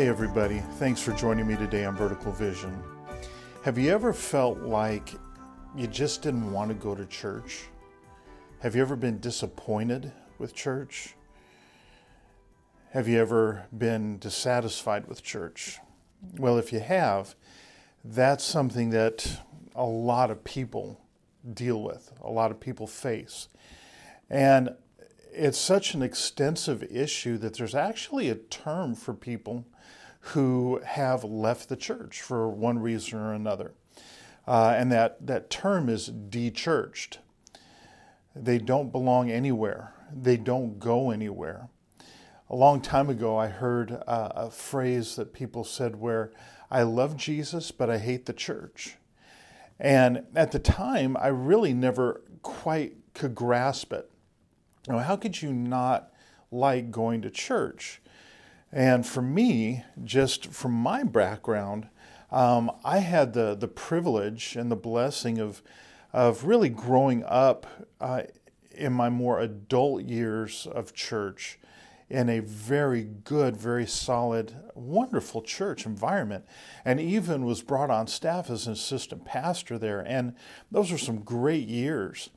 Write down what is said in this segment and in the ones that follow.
Hey, everybody. Thanks for joining me today on Vertical Vision. Have you ever felt like you just didn't want to go to church? Have you ever been disappointed with church? Have you ever been dissatisfied with church? Well, if you have, that's something that a lot of people deal with, a lot of people face. And it's such an extensive issue that there's actually a term for people who have left the church for one reason or another. Uh, and that, that term is de-churched. They don't belong anywhere. They don't go anywhere. A long time ago, I heard a phrase that people said where I love Jesus, but I hate the church. And at the time, I really never quite could grasp it. How could you not like going to church? And for me, just from my background, um, I had the, the privilege and the blessing of, of really growing up uh, in my more adult years of church in a very good, very solid, wonderful church environment, and even was brought on staff as an assistant pastor there. And those were some great years.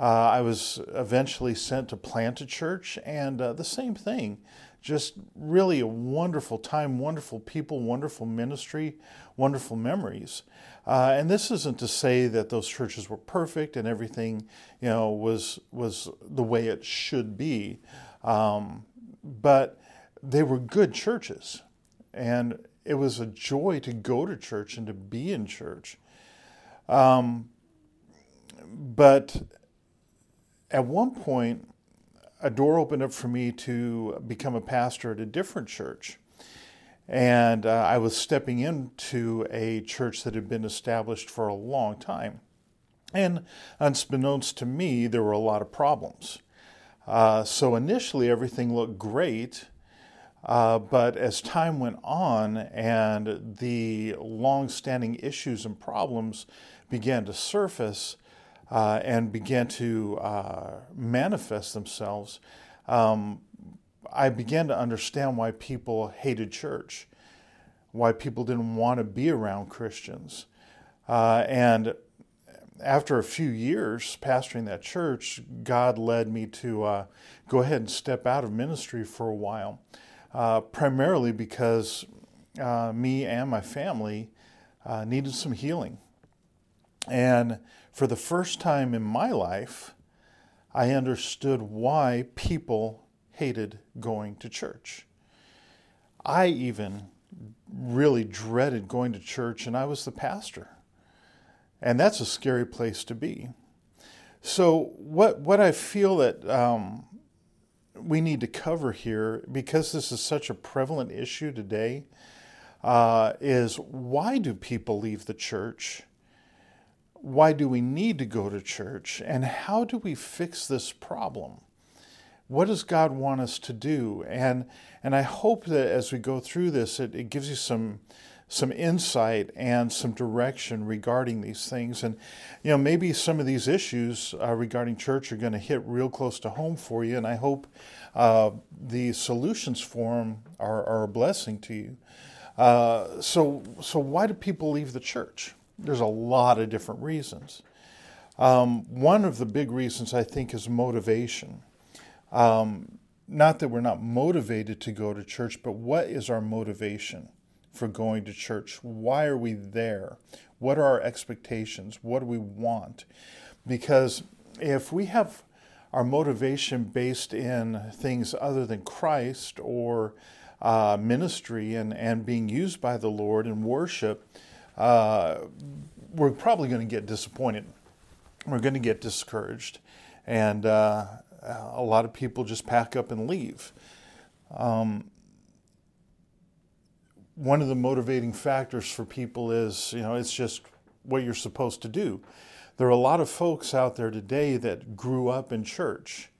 Uh, I was eventually sent to plant a church, and uh, the same thing just really a wonderful time, wonderful people, wonderful ministry, wonderful memories. Uh, and this isn't to say that those churches were perfect and everything, you know, was was the way it should be, um, but they were good churches, and it was a joy to go to church and to be in church. Um, but at one point, a door opened up for me to become a pastor at a different church. And uh, I was stepping into a church that had been established for a long time. And unbeknownst to me, there were a lot of problems. Uh, so initially, everything looked great. Uh, but as time went on and the long standing issues and problems began to surface, uh, and began to uh, manifest themselves, um, I began to understand why people hated church, why people didn't want to be around Christians. Uh, and after a few years pastoring that church, God led me to uh, go ahead and step out of ministry for a while, uh, primarily because uh, me and my family needed some healing. And for the first time in my life, I understood why people hated going to church. I even really dreaded going to church, and I was the pastor. And that's a scary place to be. So, what, what I feel that um, we need to cover here, because this is such a prevalent issue today, uh, is why do people leave the church? Why do we need to go to church and how do we fix this problem? What does God want us to do? And and I hope that as we go through this, it, it gives you some some insight and some direction regarding these things. And you know, maybe some of these issues uh, regarding church are going to hit real close to home for you. And I hope uh, the solutions for them are, are a blessing to you. Uh, so, so why do people leave the church? There's a lot of different reasons. Um, one of the big reasons I think is motivation. Um, not that we're not motivated to go to church, but what is our motivation for going to church? Why are we there? What are our expectations? What do we want? Because if we have our motivation based in things other than Christ or uh, ministry and, and being used by the Lord in worship, uh, we're probably going to get disappointed. We're going to get discouraged. And uh, a lot of people just pack up and leave. Um, one of the motivating factors for people is, you know, it's just what you're supposed to do. There are a lot of folks out there today that grew up in church.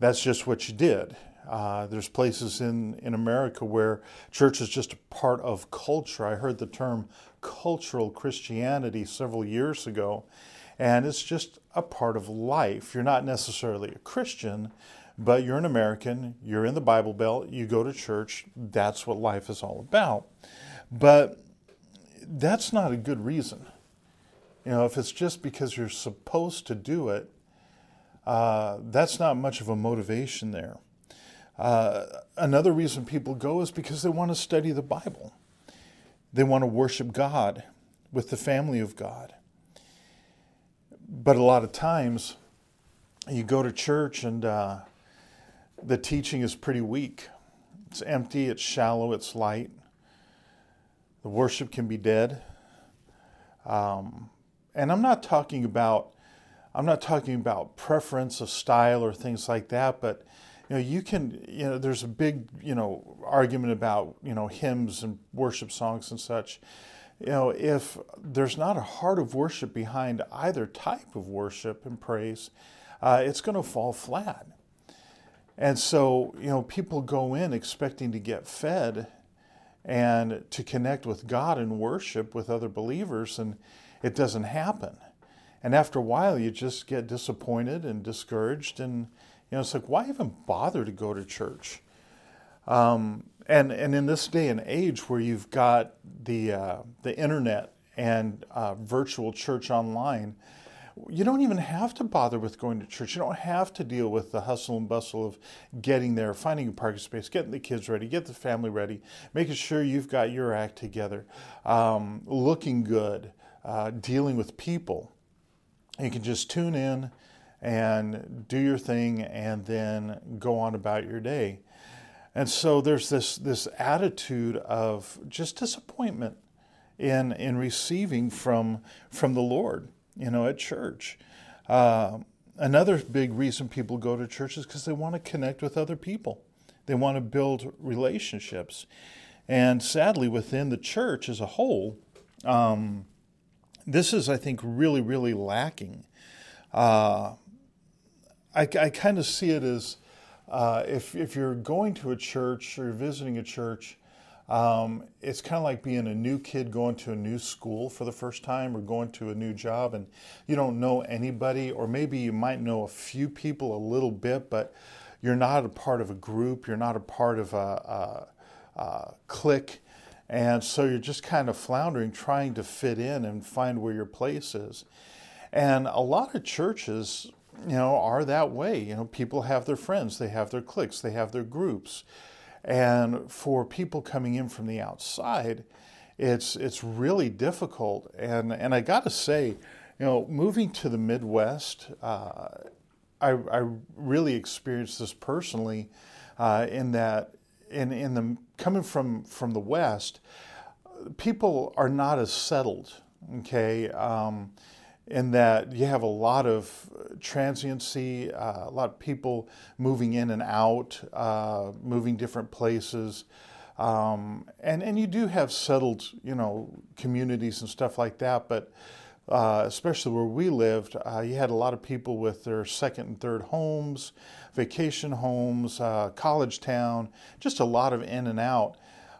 That's just what you did. Uh, there's places in, in America where church is just a part of culture. I heard the term cultural Christianity several years ago, and it's just a part of life. You're not necessarily a Christian, but you're an American, you're in the Bible Belt, you go to church, that's what life is all about. But that's not a good reason. You know, if it's just because you're supposed to do it, uh, that's not much of a motivation there. Uh, another reason people go is because they want to study the Bible. They want to worship God with the family of God. But a lot of times, you go to church and uh, the teaching is pretty weak. It's empty, it's shallow, it's light. The worship can be dead. Um, and I'm not talking about I'm not talking about preference of style or things like that, but you know, you can, you know, there's a big, you know, argument about, you know, hymns and worship songs and such. You know, if there's not a heart of worship behind either type of worship and praise, uh, it's going to fall flat. And so, you know, people go in expecting to get fed and to connect with God and worship with other believers, and it doesn't happen. And after a while, you just get disappointed and discouraged, and you know, it's like, why even bother to go to church? Um, and and in this day and age where you've got the uh, the internet and uh, virtual church online, you don't even have to bother with going to church. You don't have to deal with the hustle and bustle of getting there, finding a parking space, getting the kids ready, get the family ready, making sure you've got your act together, um, looking good, uh, dealing with people. You can just tune in and do your thing and then go on about your day. And so there's this, this attitude of just disappointment in, in receiving from, from the Lord, you know, at church. Uh, another big reason people go to church is because they want to connect with other people. They want to build relationships. And sadly, within the church as a whole, um, this is, I think, really, really lacking. Uh, I, I kind of see it as uh, if, if you're going to a church or you're visiting a church, um, it's kind of like being a new kid going to a new school for the first time or going to a new job and you don't know anybody, or maybe you might know a few people a little bit, but you're not a part of a group, you're not a part of a, a, a clique. And so you're just kind of floundering, trying to fit in and find where your place is. And a lot of churches you know, are that way. You know, people have their friends, they have their cliques, they have their groups. And for people coming in from the outside, it's it's really difficult. And and I got to say, you know, moving to the Midwest, uh, I, I really experienced this personally, uh, in that in in the coming from from the West, people are not as settled. Okay. Um, in that you have a lot of transiency, uh, a lot of people moving in and out, uh, moving different places. Um, and, and you do have settled, you know, communities and stuff like that, but uh, especially where we lived, uh, you had a lot of people with their second and third homes, vacation homes, uh, college town, just a lot of in and out.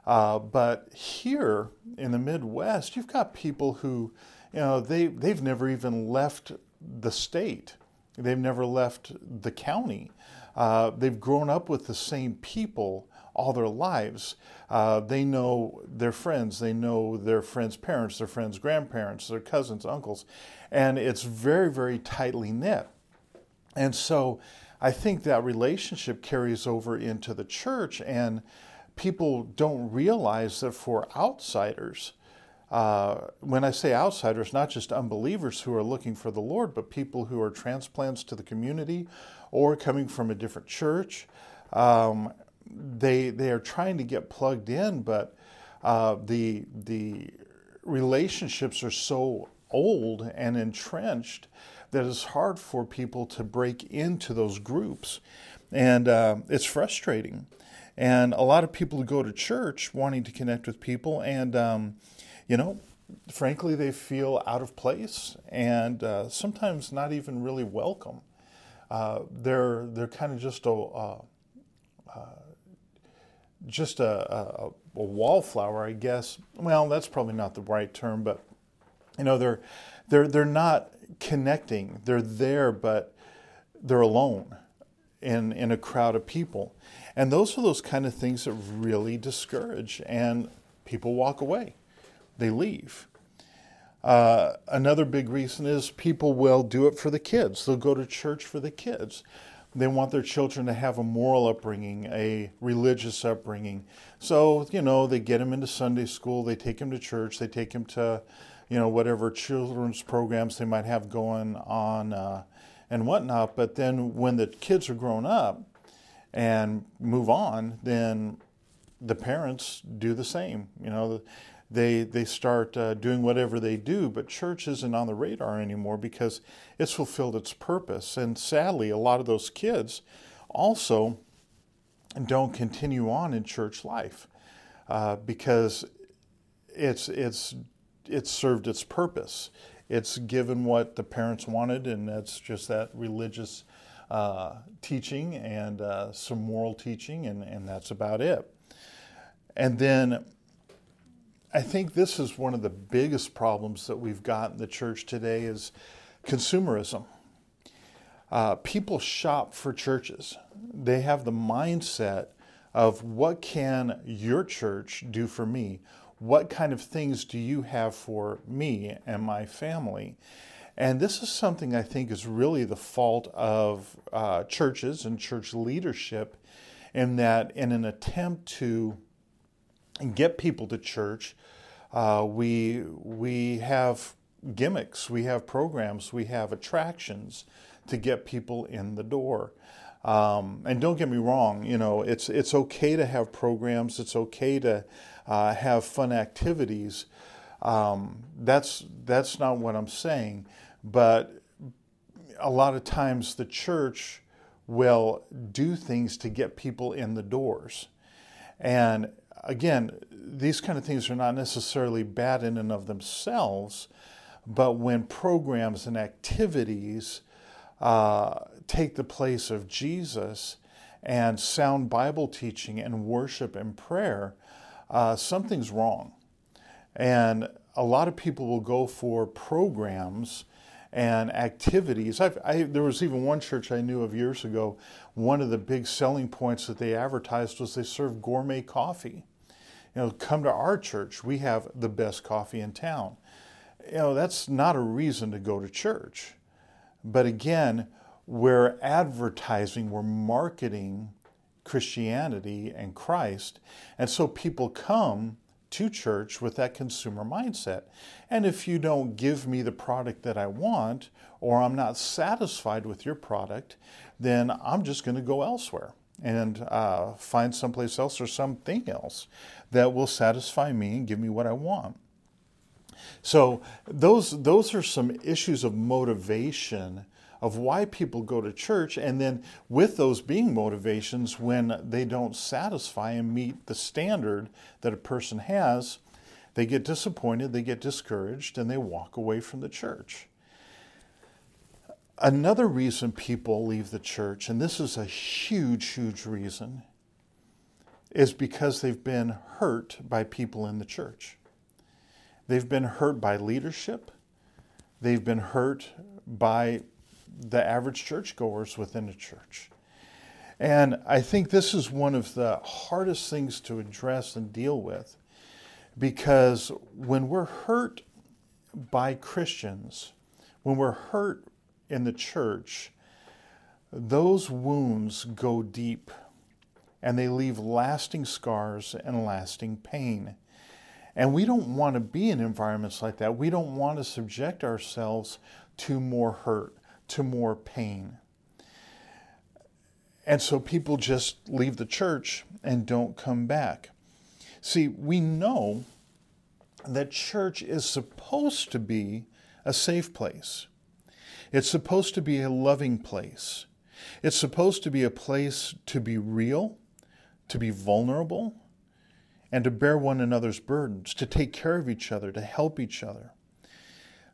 Uh, but here in the Midwest, you've got people who you know, they, they've never even left the state. They've never left the county. Uh, they've grown up with the same people all their lives. Uh, they know their friends, they know their friends' parents, their friends' grandparents, their cousins, uncles, and it's very, very tightly knit. And so I think that relationship carries over into the church, and people don't realize that for outsiders, uh, when I say outsiders, not just unbelievers who are looking for the Lord, but people who are transplants to the community or coming from a different church. Um, they they are trying to get plugged in, but uh, the the relationships are so old and entrenched that it's hard for people to break into those groups, and uh, it's frustrating. And a lot of people who go to church wanting to connect with people, and um, you know, frankly, they feel out of place and uh, sometimes not even really welcome. Uh, they're they're kind of just a uh, uh just a, a, a, wallflower, I guess. Well, that's probably not the right term, but you know, they're they're they're not connecting. They're there, but they're alone. in, in a crowd of people. And those are those kind of things that really discourage, and people walk away, they leave. Uh, another big reason is people will do it for the kids. They'll go to church for the kids. They want their children to have a moral upbringing, a religious upbringing. So, you know, they get them into Sunday school, they take them to church, they take them to, you know, whatever children's programs they might have going on uh, and whatnot. But then when the kids are grown up and move on, then the parents do the same. You know, they they start uh, doing whatever they do, but church isn't on the radar anymore because it's fulfilled its purpose. And sadly, a lot of those kids also don't continue on in church life uh, because it's it's it's served its purpose. It's given what the parents wanted, and that's just that religious uh, teaching and uh, some moral teaching, and, and that's about it. And then I think this is one of the biggest problems that we've got in the church today is consumerism. Uh, people shop for churches. They have the mindset of what can your church do for me? What kind of things do you have for me and my family? And this is something I think is really the fault of uh, churches and church leadership, in that in an attempt to get people to church, uh, we we have gimmicks, we have programs, we have attractions to get people in the door. Um, and don't get me wrong, you know, it's it's okay to have programs. It's okay to uh, have fun activities. Um, that's that's not what I'm saying. But a lot of times the church will do things to get people in the doors, and again, these kind of things are not necessarily bad in and of themselves, but when programs and activities uh, take the place of Jesus and sound Bible teaching and worship and prayer, uh, something's wrong. And a lot of people will go for programs and activities. I, there was even one church I knew of years ago. One of the big selling points that they advertised was they served gourmet coffee. You know, come to our church. We have the best coffee in town. You know, that's not a reason to go to church. But again, we're advertising, we're marketing Christianity and Christ. And so people come to church with that consumer mindset. And if you don't give me the product that I want, or I'm not satisfied with your product, then I'm just going to go elsewhere and uh, find someplace else or something else that will satisfy me and give me what I want. So those those are some issues of motivation of why people go to church and then with those being motivations when they don't satisfy and meet the standard that a person has they get disappointed they get discouraged and they walk away from the church Another reason people leave the church, and this is a huge, huge reason, is because they've been hurt by people in the church. They've been hurt by leadership. They've been hurt by the average churchgoers within the church. And I think this is one of the hardest things to address and deal with because when we're hurt by Christians, when we're hurt in the church, those wounds go deep and they leave lasting scars and lasting pain. And we don't want to be in environments like that. We don't want to subject ourselves to more hurt, to more pain. And so people just leave the church and don't come back. See, we know that church is supposed to be a safe place. It's supposed to be a loving place. It's supposed to be a place to be real, to be vulnerable, and to bear one another's burdens, to take care of each other, to help each other.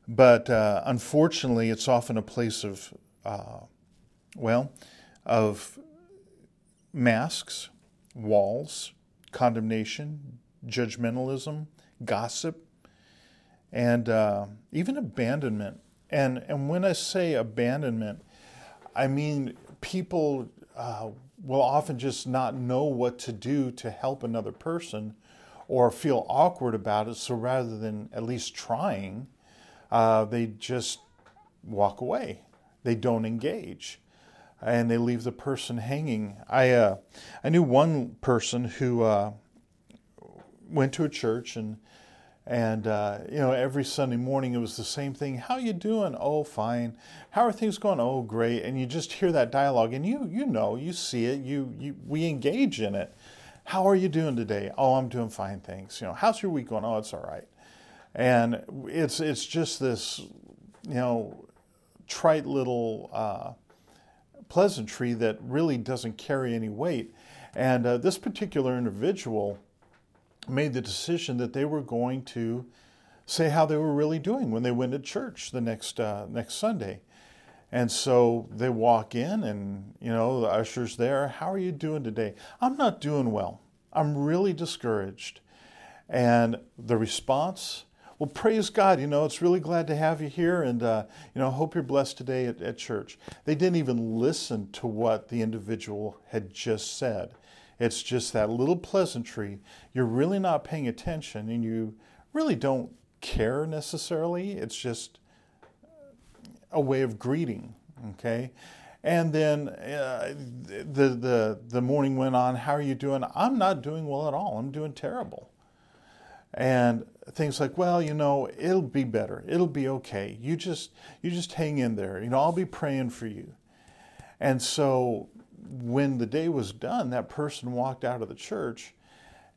But uh, unfortunately, it's often a place of, uh, well, of masks, walls, condemnation, judgmentalism, gossip, and uh, even abandonment and, and when I say abandonment, I mean people uh, will often just not know what to do to help another person or feel awkward about it. So rather than at least trying, uh, they just walk away. They don't engage, and they leave the person hanging. I uh, I knew one person who uh, went to a church and and uh, you know every Sunday morning it was the same thing. How you doing? Oh, fine. How are things going? Oh, great. And you just hear that dialogue, and you you know you see it. You you we engage in it. How are you doing today? Oh, I'm doing fine, thanks. You know, how's your week going? Oh, it's all right. And it's it's just this, you know, trite little uh, pleasantry that really doesn't carry any weight. And uh, this particular individual made the decision that they were going to say how they were really doing when they went to church the next uh, next Sunday. And so they walk in, and you know the usher's there. How are you doing today? I'm not doing well. I'm really discouraged. And the response, well, praise God. You know, it's really glad to have you here, and uh, you know, I hope you're blessed today at, at church. They didn't even listen to what the individual had just said. It's just that little pleasantry. You're really not paying attention and you really don't care necessarily. It's just a way of greeting, okay? And then uh, the, the, the morning went on. How are you doing? I'm not doing well at all. I'm doing terrible. And things like, well, you know, it'll be better. It'll be okay. You just you just hang in there. You know, I'll be praying for you. And so when the day was done, that person walked out of the church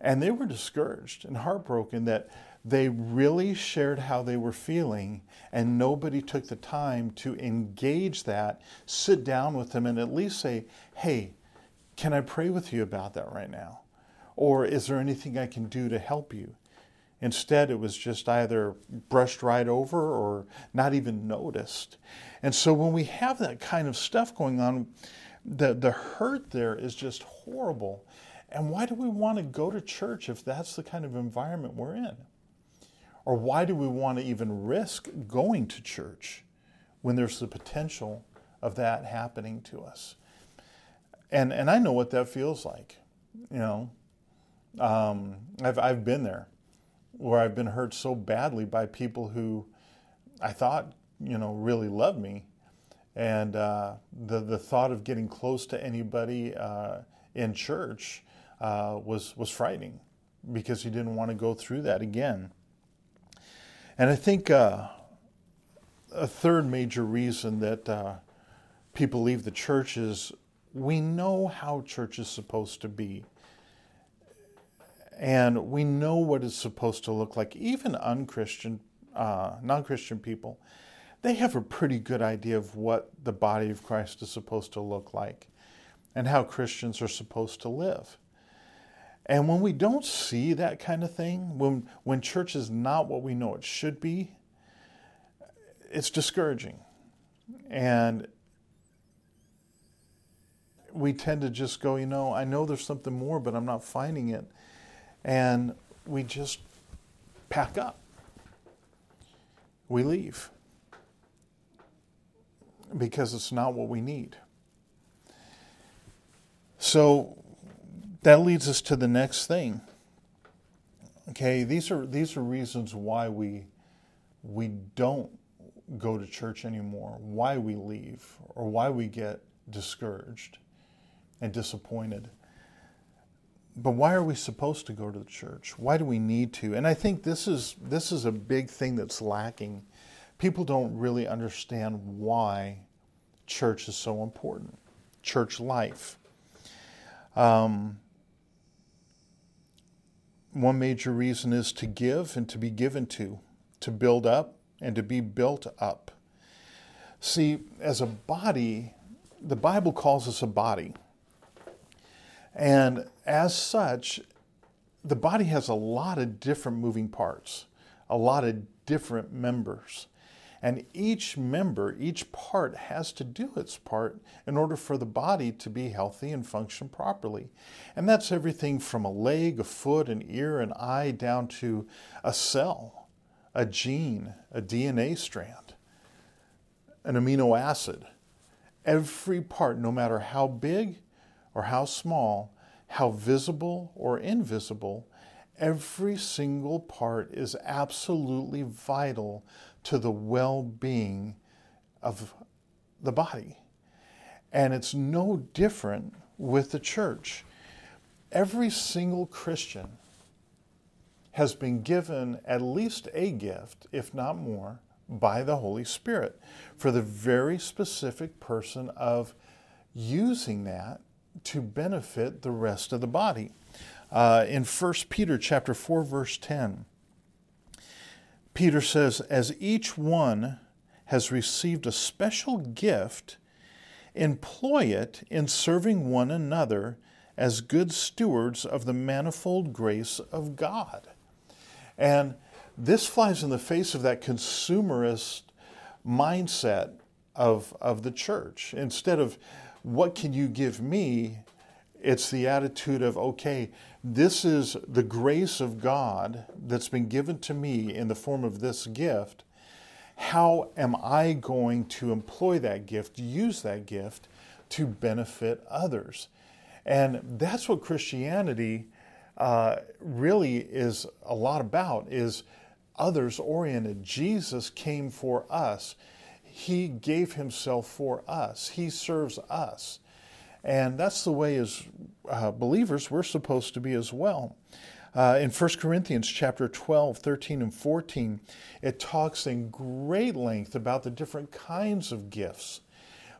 and they were discouraged and heartbroken that they really shared how they were feeling and nobody took the time to engage that, sit down with them, and at least say, Hey, can I pray with you about that right now? Or is there anything I can do to help you? Instead, it was just either brushed right over or not even noticed. And so when we have that kind of stuff going on, the, the hurt there is just horrible. And why do we want to go to church if that's the kind of environment we're in? Or why do we want to even risk going to church when there's the potential of that happening to us? And, and I know what that feels like. You know, um, I've, I've been there where I've been hurt so badly by people who I thought, you know, really loved me and uh, the the thought of getting close to anybody uh, in church uh, was was frightening because he didn't want to go through that again. And I think uh, a third major reason that uh, people leave the church is we know how church is supposed to be. And we know what it's supposed to look like. Even unchristian, uh, non-Christian people they have a pretty good idea of what the body of Christ is supposed to look like and how Christians are supposed to live. And when we don't see that kind of thing, when, when church is not what we know it should be, it's discouraging. And we tend to just go, you know, I know there's something more, but I'm not finding it. And we just pack up. We leave because it's not what we need. So that leads us to the next thing. Okay, these are these are reasons why we we don't go to church anymore, why we leave, or why we get discouraged and disappointed. But why are we supposed to go to the church? Why do we need to? And I think this is this is a big thing that's lacking people don't really understand why church is so important, church life. Um, one major reason is to give and to be given to, to build up and to be built up. See, as a body, the Bible calls us a body. And as such, the body has a lot of different moving parts, a lot of different members. And each member, each part has to do its part in order for the body to be healthy and function properly. And that's everything from a leg, a foot, an ear, an eye, down to a cell, a gene, a DNA strand, an amino acid. Every part, no matter how big, or how small, how visible or invisible, every single part is absolutely vital to the well being of the body. And it's no different with the church. Every single Christian has been given at least a gift, if not more, by the Holy Spirit for the very specific person of using that to benefit the rest of the body. Uh, in 1 Peter chapter 4 verse 10, Peter says, "As each one has received a special gift, employ it in serving one another as good stewards of the manifold grace of God." And this flies in the face of that consumerist mindset of, of the church. Instead of what can you give me, it's the attitude of, okay, this is the grace of God that's been given to me in the form of this gift. How am I going to employ that gift, use that gift to benefit others? And that's what Christianity uh, really is a lot about is others oriented. Jesus came for us. He gave himself for us. He serves us. And that's the way as uh, believers we're supposed to be as well. Uh, in 1 Corinthians chapter 12, 13, and 14, it talks in great length about the different kinds of gifts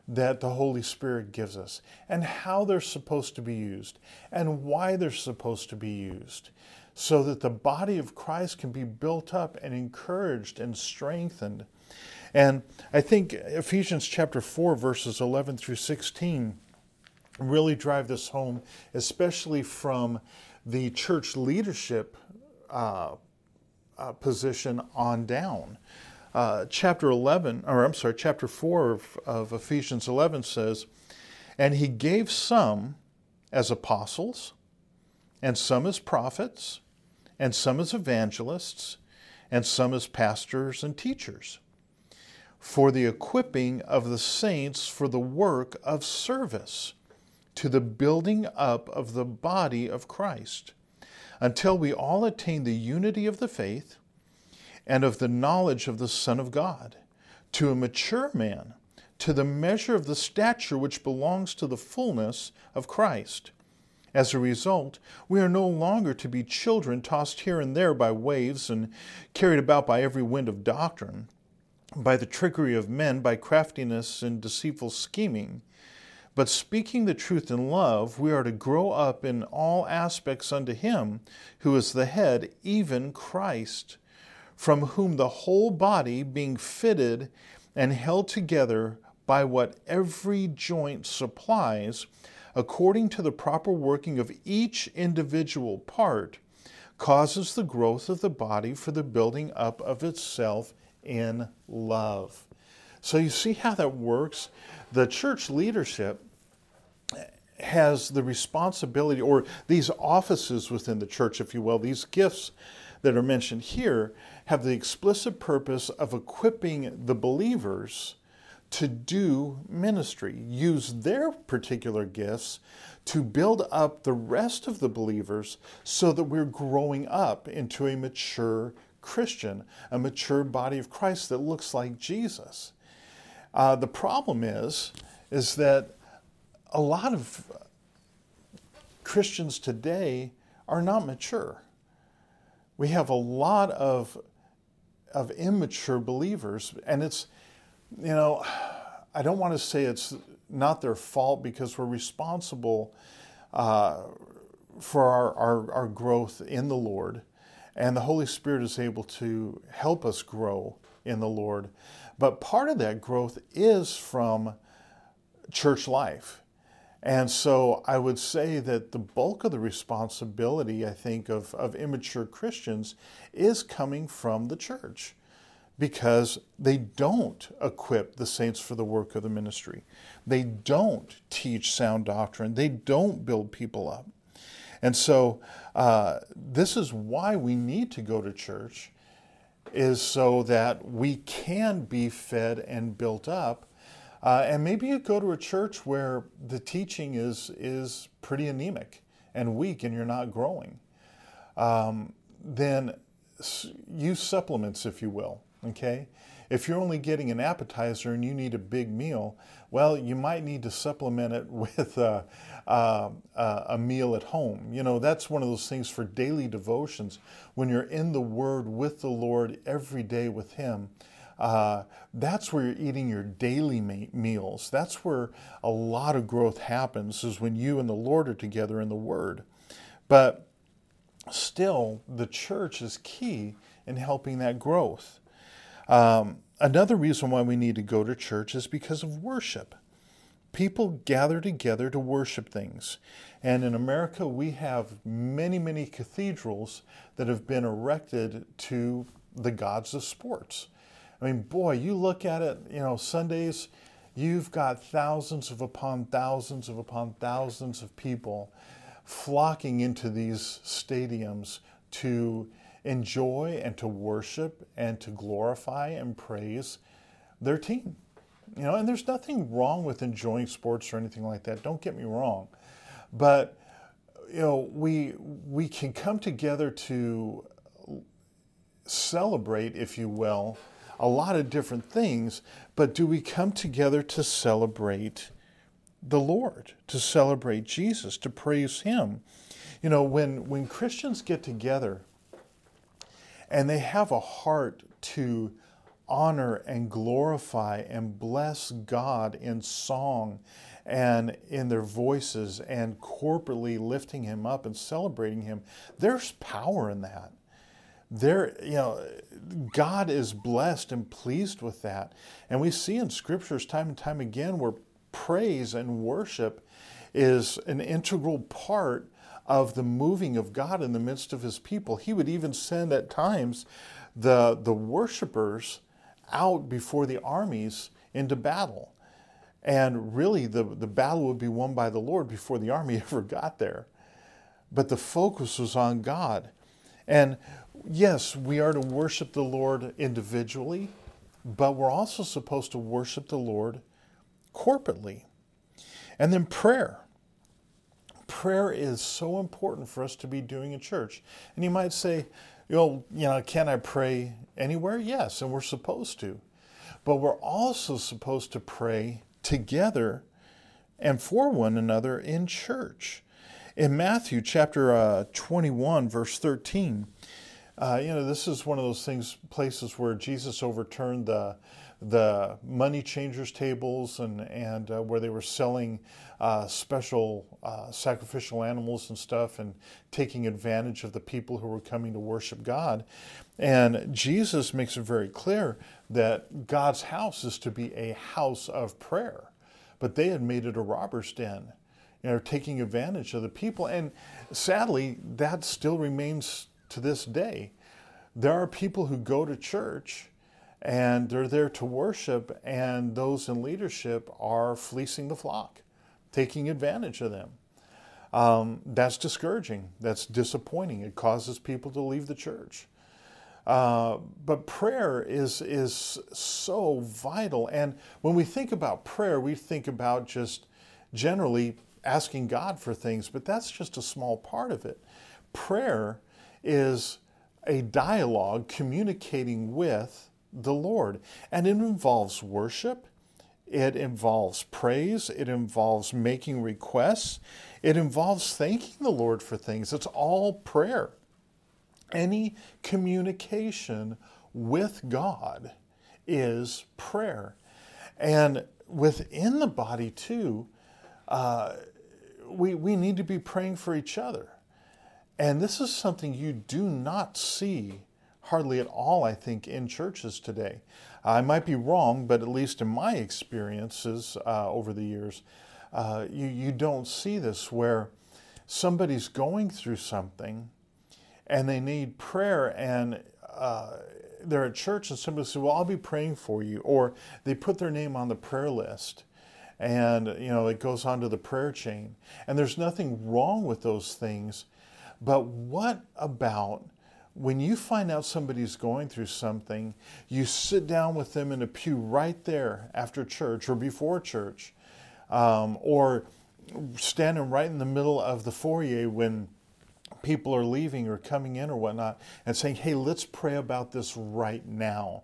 that the Holy Spirit gives us and how they're supposed to be used and why they're supposed to be used so that the body of Christ can be built up and encouraged and strengthened. And I think Ephesians chapter 4, verses 11 through 16 really drive this home, especially from the church leadership uh, uh, position on down. Uh, chapter 11, or I'm sorry, chapter 4 of, of Ephesians 11 says, And he gave some as apostles, and some as prophets, and some as evangelists, and some as pastors and teachers, for the equipping of the saints for the work of service to the building up of the body of Christ, until we all attain the unity of the faith and of the knowledge of the Son of God, to a mature man, to the measure of the stature which belongs to the fullness of Christ. As a result, we are no longer to be children tossed here and there by waves and carried about by every wind of doctrine, by the trickery of men, by craftiness and deceitful scheming but speaking the truth in love, we are to grow up in all aspects unto Him who is the head, even Christ, from whom the whole body, being fitted and held together by what every joint supplies, according to the proper working of each individual part, causes the growth of the body for the building up of itself in love. So you see how that works? The church leadership has the responsibility, or these offices within the church, if you will, these gifts that are mentioned here, have the explicit purpose of equipping the believers to do ministry, use their particular gifts to build up the rest of the believers so that we're growing up into a mature Christian, a mature body of Christ that looks like Jesus. Uh, the problem is, is that a lot of Christians today are not mature. We have a lot of of immature believers, and it's you know I don't want to say it's not their fault because we're responsible uh, for our, our, our growth in the Lord, and the Holy Spirit is able to help us grow in the Lord. But part of that growth is from church life. And so I would say that the bulk of the responsibility, I think, of, of immature Christians is coming from the church because they don't equip the saints for the work of the ministry. They don't teach sound doctrine. They don't build people up. And so uh, this is why we need to go to church is so that we can be fed and built up Uh, and maybe you go to a church where the teaching is, is pretty anemic and weak and you're not growing. Um, then use supplements, if you will. Okay? If you're only getting an appetizer and you need a big meal, well, you might need to supplement it with a, a, a, meal at home. You know, that's one of those things for daily devotions. When you're in the Word with the Lord every day with Him, uh, that's where you're eating your daily meals. That's where a lot of growth happens, is when you and the Lord are together in the Word. But still, the church is key in helping that growth. Um, another reason why we need to go to church is because of worship. People gather together to worship things. And in America, we have many, many cathedrals that have been erected to the gods of sports. I mean, boy, you look at it, you know, Sundays, you've got thousands of upon thousands of upon thousands of people flocking into these stadiums to enjoy and to worship and to glorify and praise their team. You know, and there's nothing wrong with enjoying sports or anything like that. Don't get me wrong. But you know, we we can come together to celebrate, if you will, a lot of different things, but do we come together to celebrate the Lord, to celebrate Jesus, to praise Him? You know, when, when Christians get together and they have a heart to honor and glorify and bless God in song and in their voices and corporately lifting him up and celebrating him. There's power in that. There you know god is blessed and pleased with that. And we see in scriptures time and time again where praise and worship is an integral part of the moving of God in the midst of his people. He would even send at times the, the worshipers out before the armies into battle. And really, the, the battle would be won by the Lord before the army ever got there. But the focus was on God. And yes, we are to worship the Lord individually, but we're also supposed to worship the Lord corporately. And then prayer prayer is so important for us to be doing in church. And you might say, you know, you know, can I pray anywhere? Yes, and we're supposed to. But we're also supposed to pray together and for one another in church. In Matthew chapter uh, 21, verse 13, uh, you know, this is one of those things, places where Jesus overturned the the money changers tables and and uh, where they were selling uh, special uh, sacrificial animals and stuff and taking advantage of the people who were coming to worship God. And Jesus makes it very clear that God's house is to be a house of prayer, but they had made it a robber's den. You know, taking advantage of the people. And sadly, that still remains to this day. There are people who go to church and they're there to worship, and those in leadership are fleecing the flock, taking advantage of them. Um, that's discouraging. That's disappointing. It causes people to leave the church. Uh, but prayer is is so vital. And when we think about prayer, we think about just generally asking God for things, but that's just a small part of it. Prayer is a dialogue communicating with the Lord. And it involves worship, it involves praise, it involves making requests, it involves thanking the Lord for things. It's all prayer. Any communication with God is prayer. And within the body, too, uh, we, we need to be praying for each other. And this is something you do not see hardly at all, I think, in churches today. I might be wrong, but at least in my experiences uh, over the years, uh, you, you don't see this where somebody's going through something and they need prayer and uh, they're at church and somebody says, Well, I'll be praying for you. Or they put their name on the prayer list and you know it goes onto the prayer chain. And there's nothing wrong with those things. But what about when you find out somebody's going through something, you sit down with them in a pew right there after church or before church, um, or standing right in the middle of the foyer when people are leaving or coming in or whatnot, and saying, hey, let's pray about this right now.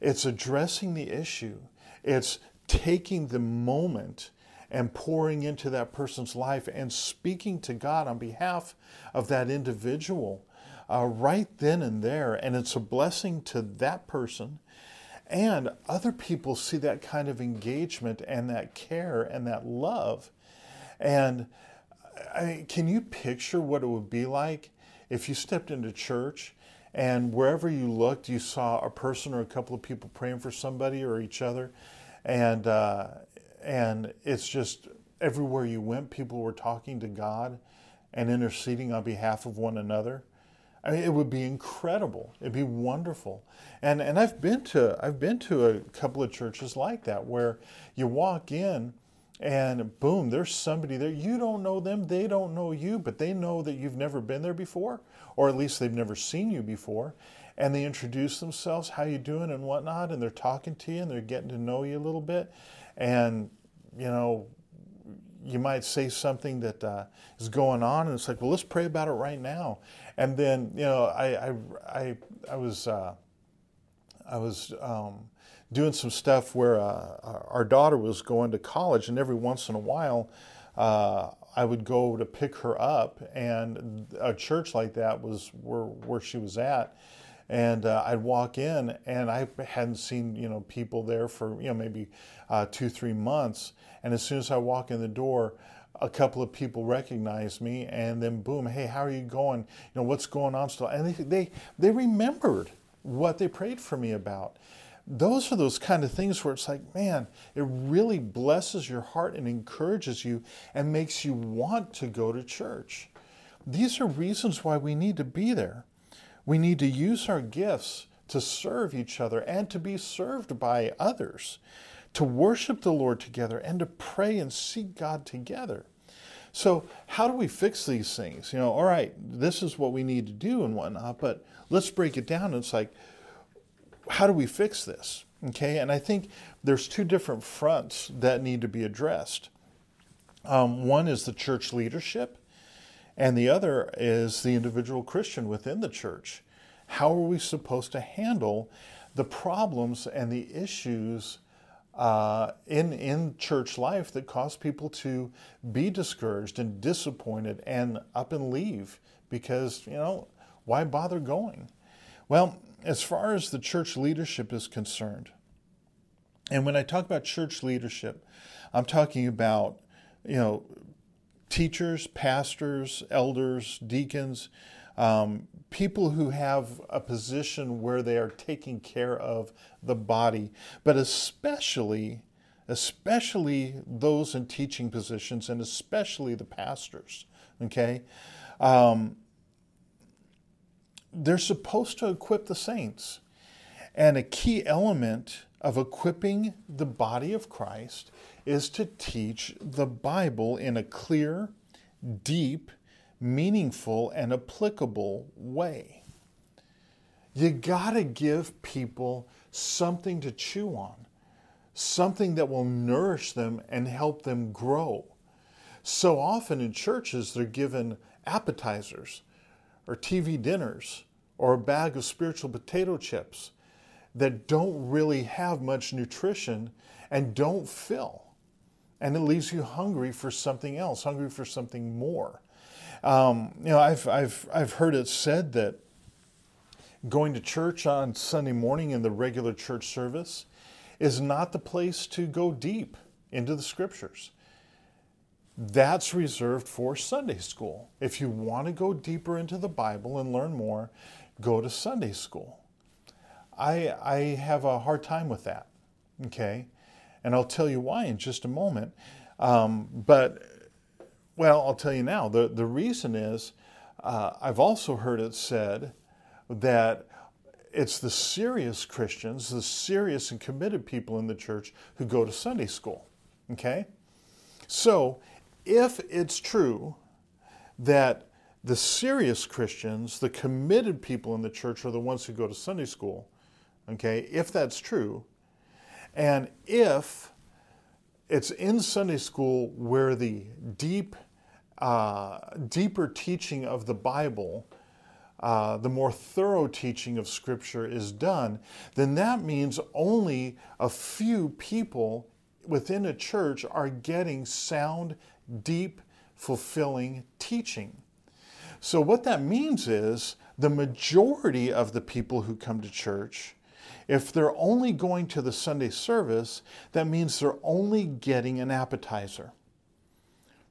It's addressing the issue, it's taking the moment and pouring into that person's life and speaking to God on behalf of that individual uh, right then and there. And it's a blessing to that person. And other people see that kind of engagement and that care and that love. And I can you picture what it would be like if you stepped into church and wherever you looked, you saw a person or a couple of people praying for somebody or each other, and uh, and it's just everywhere you went, people were talking to God and interceding on behalf of one another. I mean, it would be incredible. It'd be wonderful. And and I've been to I've been to a couple of churches like that where you walk in and boom, there's somebody there. You don't know them, they don't know you, but they know that you've never been there before, or at least they've never seen you before. And they introduce themselves, how you doing and whatnot, and they're talking to you and they're getting to know you a little bit. And, you know, you might say something that uh, is going on, and it's like, well, let's pray about it right now. And then, you know, I, I, I, I was, uh, I was um, doing some stuff where uh, our daughter was going to college, and every once in a while, uh, I would go to pick her up, and a church like that was where, where she was at. And uh, I'd walk in, and I hadn't seen you know people there for you know maybe uh, two three months. And as soon as I walk in the door, a couple of people recognize me, and then boom, hey, how are you going? You know what's going on still? And they they, they remembered what they prayed for me about those are those kind of things where it's like, man, it really blesses your heart and encourages you and makes you want to go to church. These are reasons why we need to be there. We need to use our gifts to serve each other and to be served by others, to worship the Lord together and to pray and seek God together. So, how do we fix these things? You know, all right, this is what we need to do and whatnot, but let's break it down. It's like, how do we fix this? Okay, and I think there's two different fronts that need to be addressed. Um, one is the church leadership, and the other is the individual Christian within the church. How are we supposed to handle the problems and the issues uh, in in church life that cause people to be discouraged and disappointed and up and leave because you know why bother going? Well, as far as the church leadership is concerned, and when I talk about church leadership, I'm talking about, you know, teachers, pastors, elders, deacons, um, people who have a position where they are taking care of the body, but especially, especially those in teaching positions and especially the pastors. Okay. Um, they're supposed to equip the saints. And a key element of equipping the body of Christ is to teach the Bible in a clear, deep, meaningful, and applicable way. You got to give people something to chew on, something that will nourish them and help them grow. So often in churches, they're given appetizers or TV dinners or a bag of spiritual potato chips that don't really have much nutrition and don't fill. And it leaves you hungry for something else, hungry for something more. Um, you know, I've, I've, I've heard it said that going to church on Sunday morning in the regular church service is not the place to go deep into the scriptures. That's reserved for Sunday school. If you want to go deeper into the Bible and learn more, go to Sunday school. I, I have a hard time with that, okay? And I'll tell you why in just a moment. Um, but, well, I'll tell you now. The, the reason is uh, I've also heard it said that it's the serious Christians, the serious and committed people in the church who go to Sunday school, okay? So, if it's true that the serious Christians, the committed people in the church, are the ones who go to Sunday school. Okay, if that's true. And if it's in Sunday school where the deep, uh, deeper teaching of the Bible, uh, the more thorough teaching of Scripture is done, then that means only a few people within a church are getting sound, deep, fulfilling teaching. So, what that means is the majority of the people who come to church, if they're only going to the Sunday service, that means they're only getting an appetizer.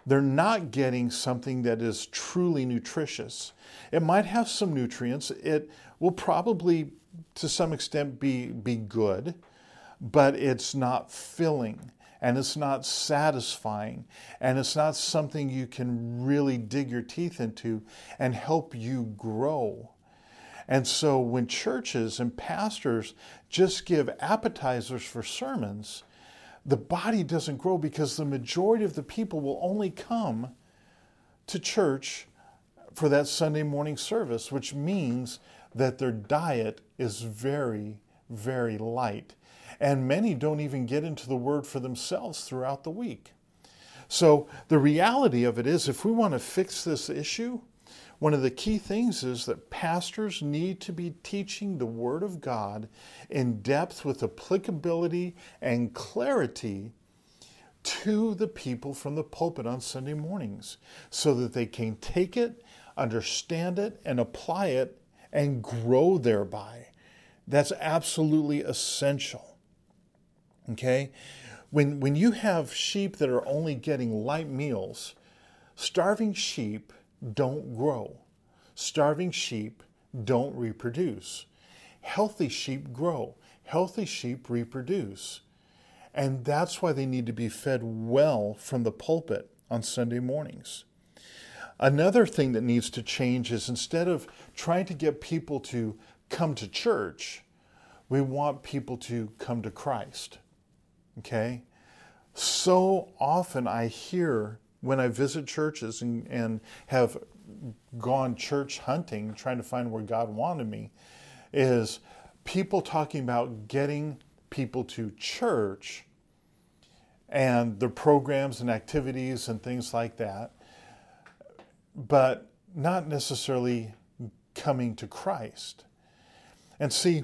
They're not getting something that is truly nutritious. It might have some nutrients. It will probably, to some extent, be, be good, but it's not filling and it's not satisfying and it's not something you can really dig your teeth into and help you grow. And so when churches and pastors just give appetizers for sermons, the body doesn't grow because the majority of the people will only come to church for that Sunday morning service, which means that their diet is very, very light and many don't even get into the Word for themselves throughout the week. So, the reality of it is, if we want to fix this issue, one of the key things is that pastors need to be teaching the Word of God in depth with applicability and clarity to the people from the pulpit on Sunday mornings so that they can take it, understand it, and apply it and grow thereby. That's absolutely essential. Okay? When, when you have sheep that are only getting light meals, starving sheep don't grow. Starving sheep don't reproduce. Healthy sheep grow. Healthy sheep reproduce. And that's why they need to be fed well from the pulpit on Sunday mornings. Another thing that needs to change is instead of trying to get people to come to church, we want people to come to Christ. Okay? So often I hear when I visit churches and, and have gone church hunting, trying to find where God wanted me, is people talking about getting people to church and the programs and activities and things like that, but not necessarily coming to Christ. And see,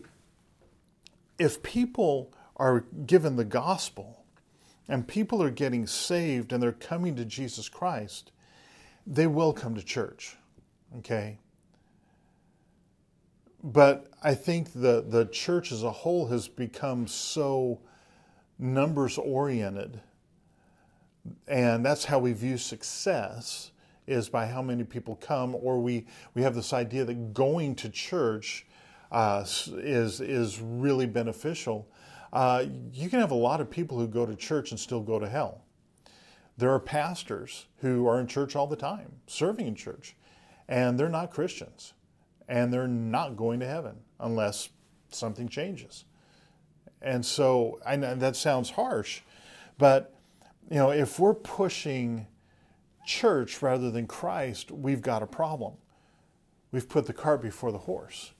if people are given the gospel and people are getting saved and they're coming to Jesus Christ, they will come to church. Okay? But I think the, the church as a whole has become so numbers oriented. And that's how we view success is by how many people come, or we, we have this idea that going to church uh, is, is really beneficial. Uh, you can have a lot of people who go to church and still go to hell. There are pastors who are in church all the time, serving in church, and they're not Christians, and they're not going to heaven unless something changes. And so, I know that sounds harsh, but you know, if we're pushing church rather than Christ, we've got a problem. We've put the cart before the horse.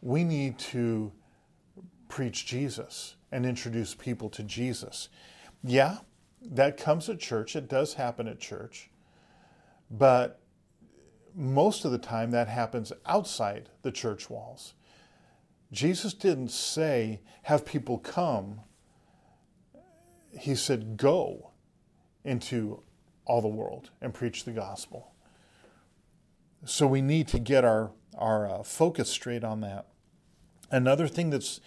We need to preach Jesus and introduce people to Jesus. Yeah, that comes at church. It does happen at church. But most of the time, that happens outside the church walls. Jesus didn't say, have people come. He said, go into all the world and preach the gospel. So we need to get our, our uh, focus straight on that. Another thing that's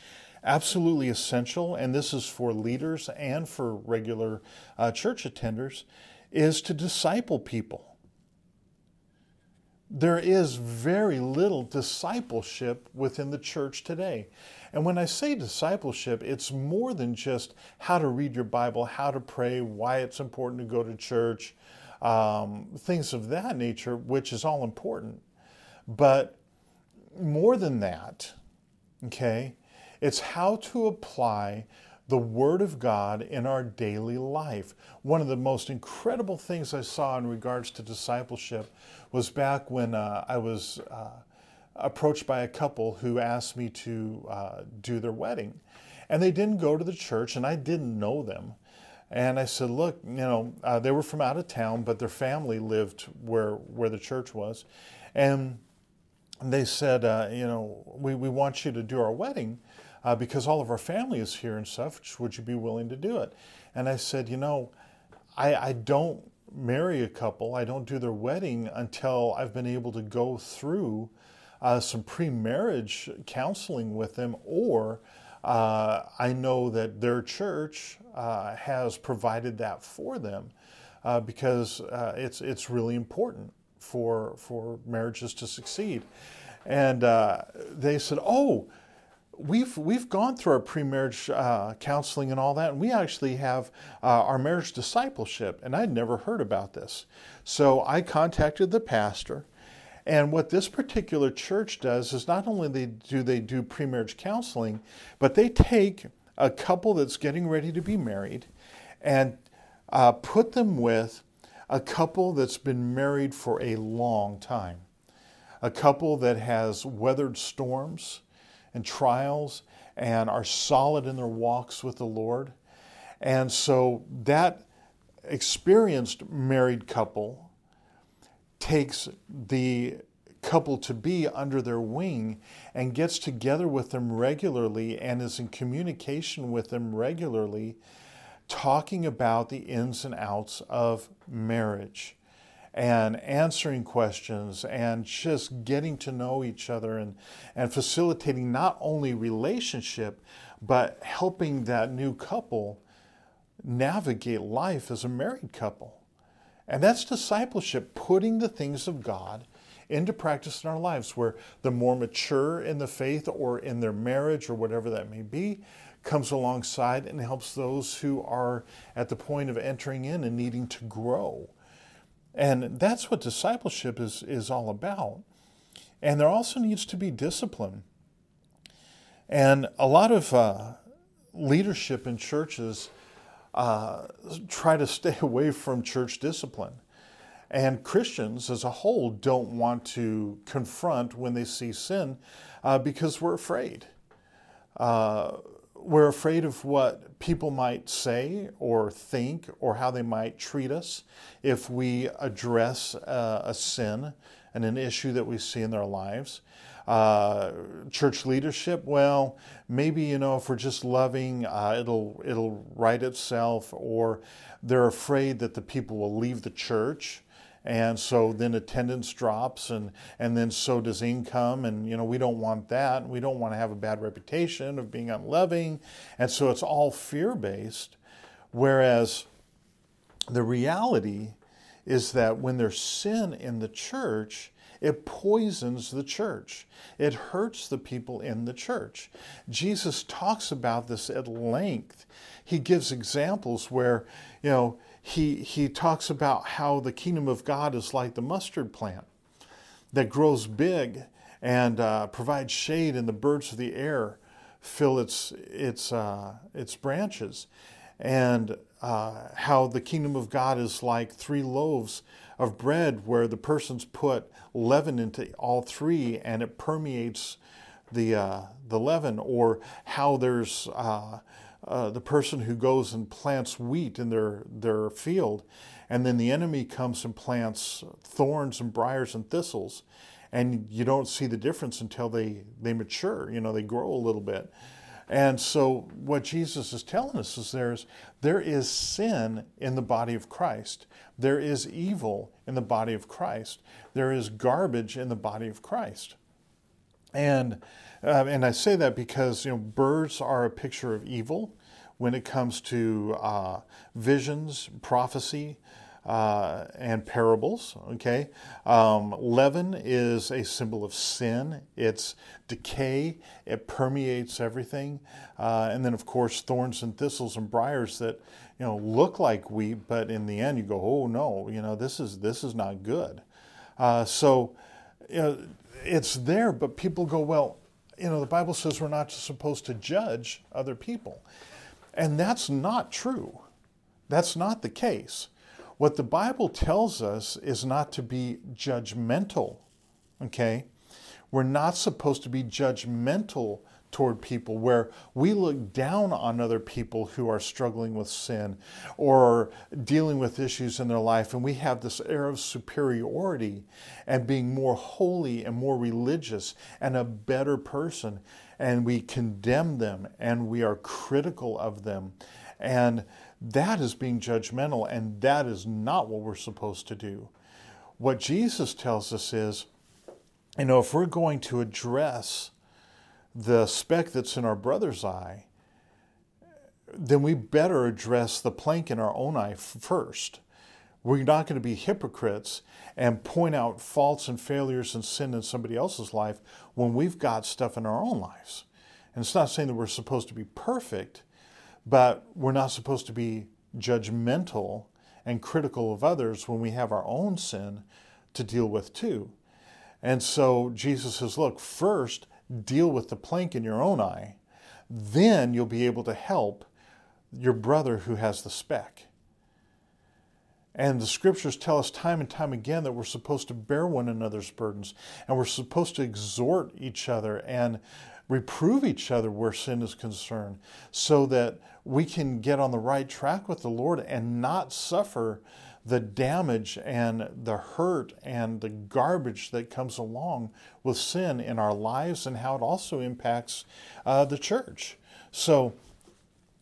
absolutely essential, and this is for leaders and for regular uh, church attenders, is to disciple people. There is very little discipleship within the church today. And when I say discipleship, it's more than just how to read your Bible, how to pray, why it's important to go to church, um, things of that nature, which is all important. But more than that, okay, it's how to apply the Word of God in our daily life. One of the most incredible things I saw in regards to discipleship was back when uh, I was uh, approached by a couple who asked me to uh, do their wedding. And they didn't go to the church, and I didn't know them. And I said, look, you know, uh, they were from out of town, but their family lived where where the church was, and they said, uh, you know, we, we want you to do our wedding uh, because all of our family is here and stuff. Would you be willing to do it? And I said, you know, I, I don't marry a couple. I don't do their wedding until I've been able to go through uh, some pre-marriage counseling with them or uh, I know that their church uh, has provided that for them uh, because uh, it's it's really important for for marriages to succeed. And uh, they said, "Oh, we've we've gone through our pre-marriage uh, counseling and all that, and we actually have our marriage discipleship." And I'd never heard about this, so I contacted the pastor. And what this particular church does is not only do they do pre-marriage counseling, but they take a couple that's getting ready to be married and uh, put them with a couple that's been married for a long time, a couple that has weathered storms and trials and are solid in their walks with the Lord. And so that experienced married couple takes the couple to be under their wing and gets together with them regularly and is in communication with them regularly, talking about the ins and outs of marriage and answering questions and just getting to know each other and, and facilitating not only relationship, but helping that new couple navigate life as a married couple. And that's discipleship, putting the things of God into practice in our lives, where the more mature in the faith or in their marriage or whatever that may be comes alongside and helps those who are at the point of entering in and needing to grow. And that's what discipleship is, is all about. And there also needs to be discipline. And a lot of uh, leadership in churches uh, try to stay away from church discipline. And Christians as a whole don't want to confront when they see sin uh, because we're afraid. We're afraid of what people might say or think or how they might treat us if we address uh, a sin and an issue that we see in their lives. Uh, church leadership, well, maybe you know if we're just loving, uh, it'll it'll right itself. Or they're afraid that the people will leave the church, and so then attendance drops, and and then so does income, and you know we don't want that. We don't want to have a bad reputation of being unloving, and so it's all fear based. Whereas the reality is that when there's sin in the church, it poisons the church. It hurts the people in the church. Jesus talks about this at length. He gives examples where, you know, he, he talks about how the kingdom of God is like the mustard plant that grows big and uh, provides shade, and the birds of the air fill its, its, uh, its branches. And uh, how the kingdom of God is like three loaves of bread where the person's put leaven into all three and it permeates the, uh, the leaven, or how there's uh, the person who goes and plants wheat in their, their field, and then the enemy comes and plants thorns and briars and thistles, and you don't see the difference until they, they mature, you know, they grow a little bit. And so, what Jesus is telling us is there's, there is sin in the body of Christ. There is evil in the body of Christ. There is garbage in the body of Christ. And, uh, and I say that because you know, birds are a picture of evil when it comes to uh, visions, prophecy, uh, and parables. Okay, um, leaven is a symbol of sin. It's decay. It permeates everything, uh, and then of course thorns and thistles and briars that you know look like wheat, but in the end you go, oh no, you know this is this is not good. Uh, so you know, it's there, but people go, well, you know the Bible says we're not supposed to judge other people. And that's not true. That's not the case. What the Bible tells us is not to be judgmental, okay? We're not supposed to be judgmental toward people where we look down on other people who are struggling with sin or dealing with issues in their life and we have this air of superiority and being more holy and more religious and a better person and we condemn them and we are critical of them. And that is being judgmental and that is not what we're supposed to do. What Jesus tells us is you know if we're going to address the speck that's in our brother's eye, then we better address the plank in our own eye first. We're not going to be hypocrites and point out faults and failures and sin in somebody else's life when we've got stuff in our own lives. And it's not saying that we're supposed to be perfect, but we're not supposed to be judgmental and critical of others when we have our own sin to deal with too. And so Jesus says, look, first deal with the plank in your own eye, then you'll be able to help your brother who has the speck. And the scriptures tell us time and time again that we're supposed to bear one another's burdens and we're supposed to exhort each other and reprove each other where sin is concerned so that we can get on the right track with the Lord and not suffer the damage and the hurt and the garbage that comes along with sin in our lives and how it also impacts uh, the church. So,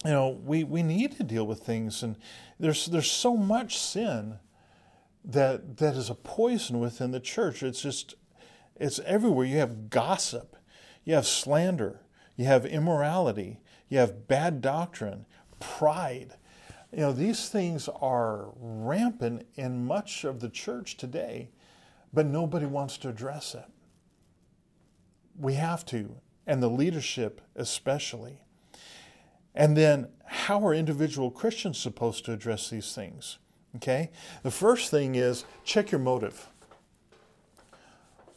you know, we, we need to deal with things, and there's there's so much sin that that is a poison within the church. It's just it's everywhere. You have gossip, you have slander, you have immorality, you have bad doctrine, pride you know, these things are rampant in much of the church today, but nobody wants to address it. We have to, and the leadership especially. And then, how are individual Christians supposed to address these things? Okay? The first thing is check your motive.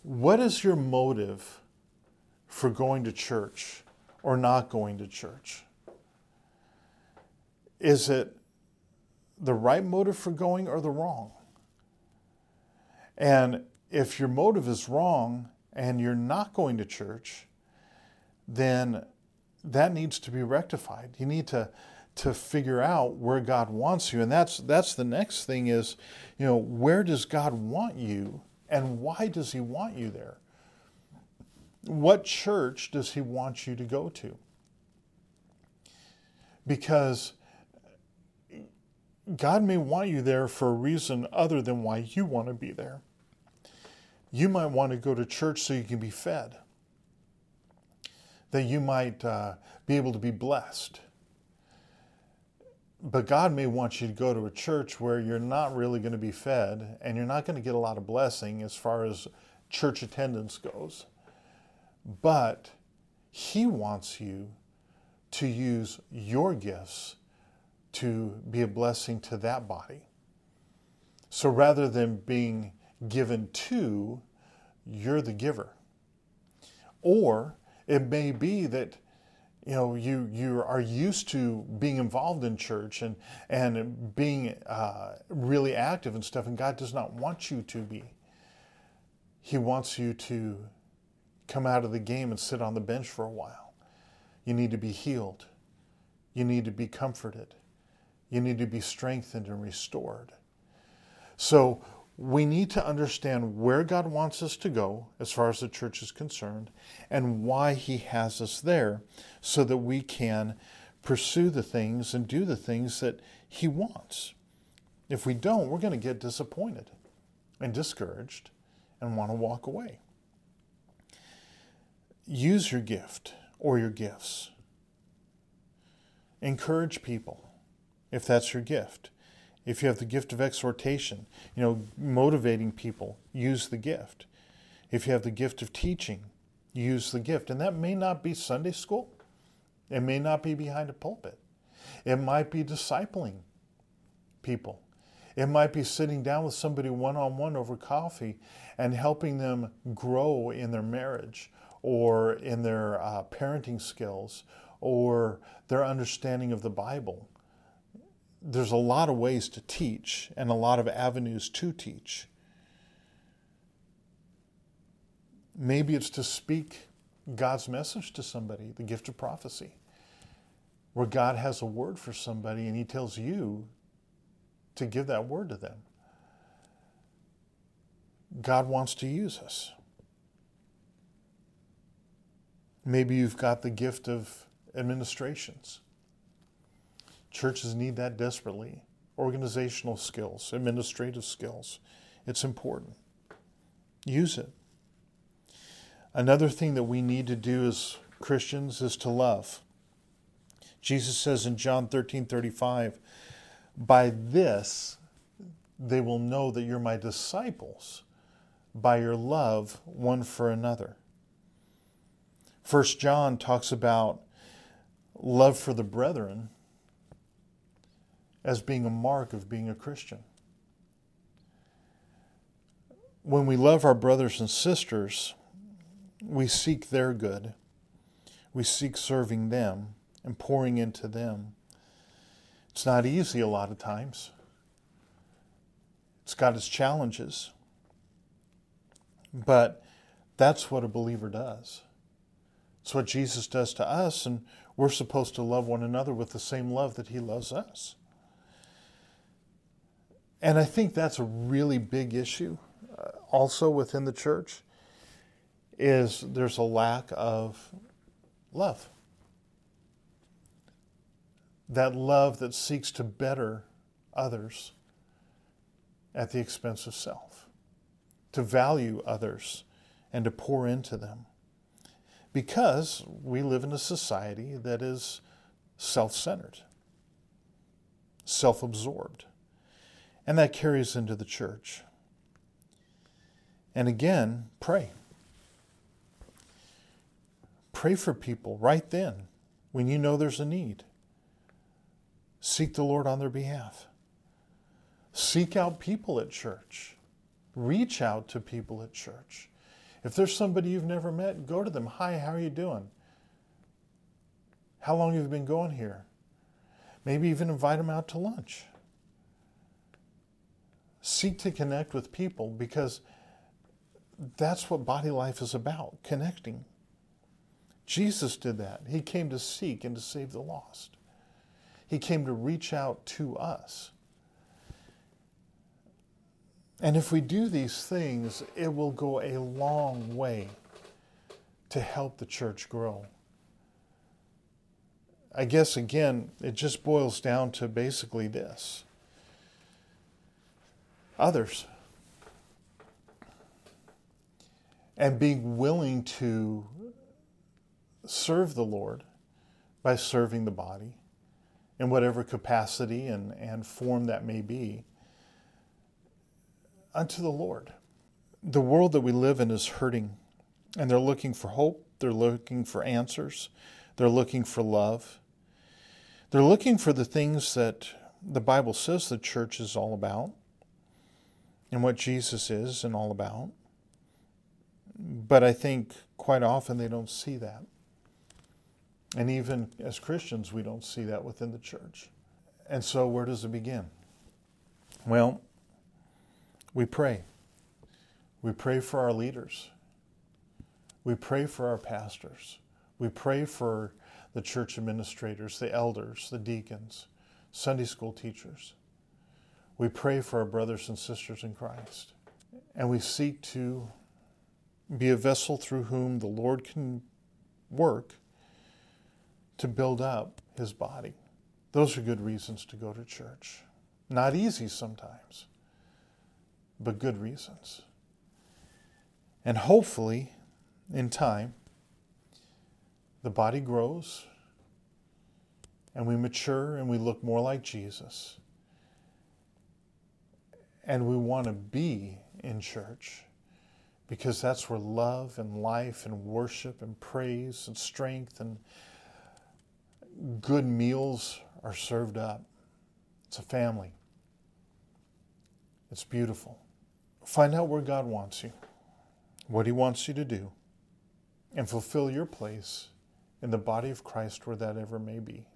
What is your motive for going to church or not going to church? Is it the right motive for going or the wrong. And if your motive is wrong and you're not going to church, then that needs to be rectified. You need to to figure out where God wants you. And that's that's the next thing is, you know, where does God want you and why does he want you there? What church does he want you to go to? Because God may want you there for a reason other than why you want to be there. You might want to go to church so you can be fed, that you might uh, be able to be blessed. But God may want you to go to a church where you're not really going to be fed and you're not going to get a lot of blessing as far as church attendance goes. But He wants you to use your gifts to be a blessing to that body. So rather than being given to, you're the giver. Or it may be that you know you you are used to being involved in church and and being uh, really active and stuff, and God does not want you to be. He wants you to come out of the game and sit on the bench for a while. You need to be healed. You need to be comforted. You need to be strengthened and restored. So we need to understand where God wants us to go as far as the church is concerned and why He has us there so that we can pursue the things and do the things that He wants. If we don't, we're going to get disappointed and discouraged and want to walk away. Use your gift or your gifts. Encourage people if that's your gift. If you have the gift of exhortation, you know, motivating people, use the gift. If you have the gift of teaching, use the gift. And that may not be Sunday school. It may not be behind a pulpit. It might be discipling people. It might be sitting down with somebody one on one over coffee and helping them grow in their marriage or in their uh, parenting skills or their understanding of the Bible. There's a lot of ways to teach and a lot of avenues to teach. Maybe it's to speak God's message to somebody, the gift of prophecy, where God has a word for somebody and He tells you to give that word to them. God wants to use us. Maybe you've got the gift of administrations. Churches need that desperately. Organizational skills, administrative skills. It's important. Use it. Another thing that we need to do as Christians is to love. Jesus says in John 13 35, By this they will know that you're my disciples, by your love one for another. First John talks about love for the brethren as being a mark of being a Christian. When we love our brothers and sisters, we seek their good. We seek serving them and pouring into them. It's not easy a lot of times. It's got its challenges. But that's what a believer does. It's what Jesus does to us, and we're supposed to love one another with the same love that He loves us. And I think that's a really big issue uh, also within the church is there's a lack of love. That love that seeks to better others at the expense of self, to value others and to pour into them. Because we live in a society that is self centered, self absorbed, and that carries into the church. And again, pray. Pray for people right then when you know there's a need. Seek the Lord on their behalf. Seek out people at church. Reach out to people at church. If there's somebody you've never met, go to them. Hi, how are you doing? How long have you been going here? Maybe even invite them out to lunch. Seek to connect with people because that's what body life is about connecting. Jesus did that. He came to seek and to save the lost. He came to reach out to us. And if we do these things, it will go a long way to help the church grow. I guess, again, it just boils down to basically this others. And being willing to serve the Lord by serving the body in whatever capacity and, and form that may be unto the Lord. The world that we live in is hurting, and they're looking for hope, they're looking for answers, they're looking for love. They're looking for the things that the Bible says the church is all about and what Jesus is and all about. But I think quite often they don't see that. And even as Christians, we don't see that within the church. And so, where does it begin? Well, we pray. We pray for our leaders. We pray for our pastors. We pray for the church administrators, the elders, the deacons, Sunday school teachers. We pray for our brothers and sisters in Christ. And we seek to be a vessel through whom the Lord can work to build up his body. Those are good reasons to go to church. Not easy sometimes, but good reasons. And hopefully, in time, the body grows and we mature and we look more like Jesus. And we want to be in church because that's where love and life and worship and praise and strength and good meals are served up. It's a family. It's beautiful. Find out where God wants you, what He wants you to do, and fulfill your place in the body of Christ, where that ever may be.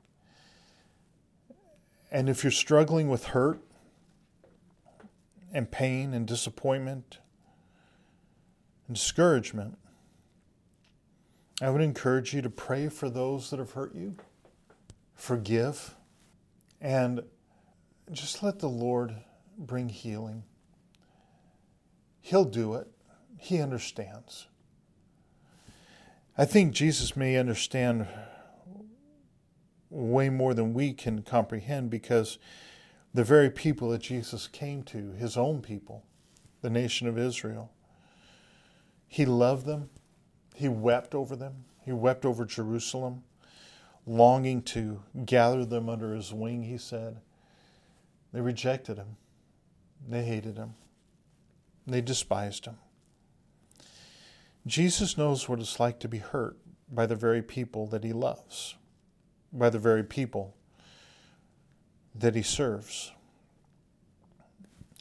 And if you're struggling with hurt and pain and disappointment and discouragement, I would encourage you to pray for those that have hurt you, forgive, and just let the Lord bring healing. He'll do it, He understands. I think Jesus may understand way more than we can comprehend because the very people that Jesus came to, his own people, the nation of Israel, he loved them. He wept over them. He wept over Jerusalem, longing to gather them under his wing, he said. They rejected him. They hated him. They despised him. Jesus knows what it's like to be hurt by the very people that he loves, by the very people that he serves.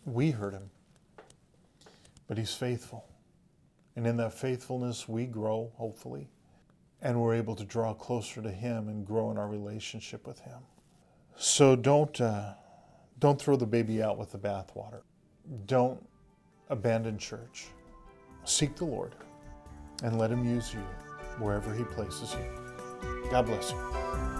We hurt him, but he's faithful. And in that faithfulness, we grow, hopefully, and we're able to draw closer to him and grow in our relationship with him. So don't, uh, don't throw the baby out with the bathwater. Don't abandon church. Seek the Lord and let Him use you wherever He places you. God bless you.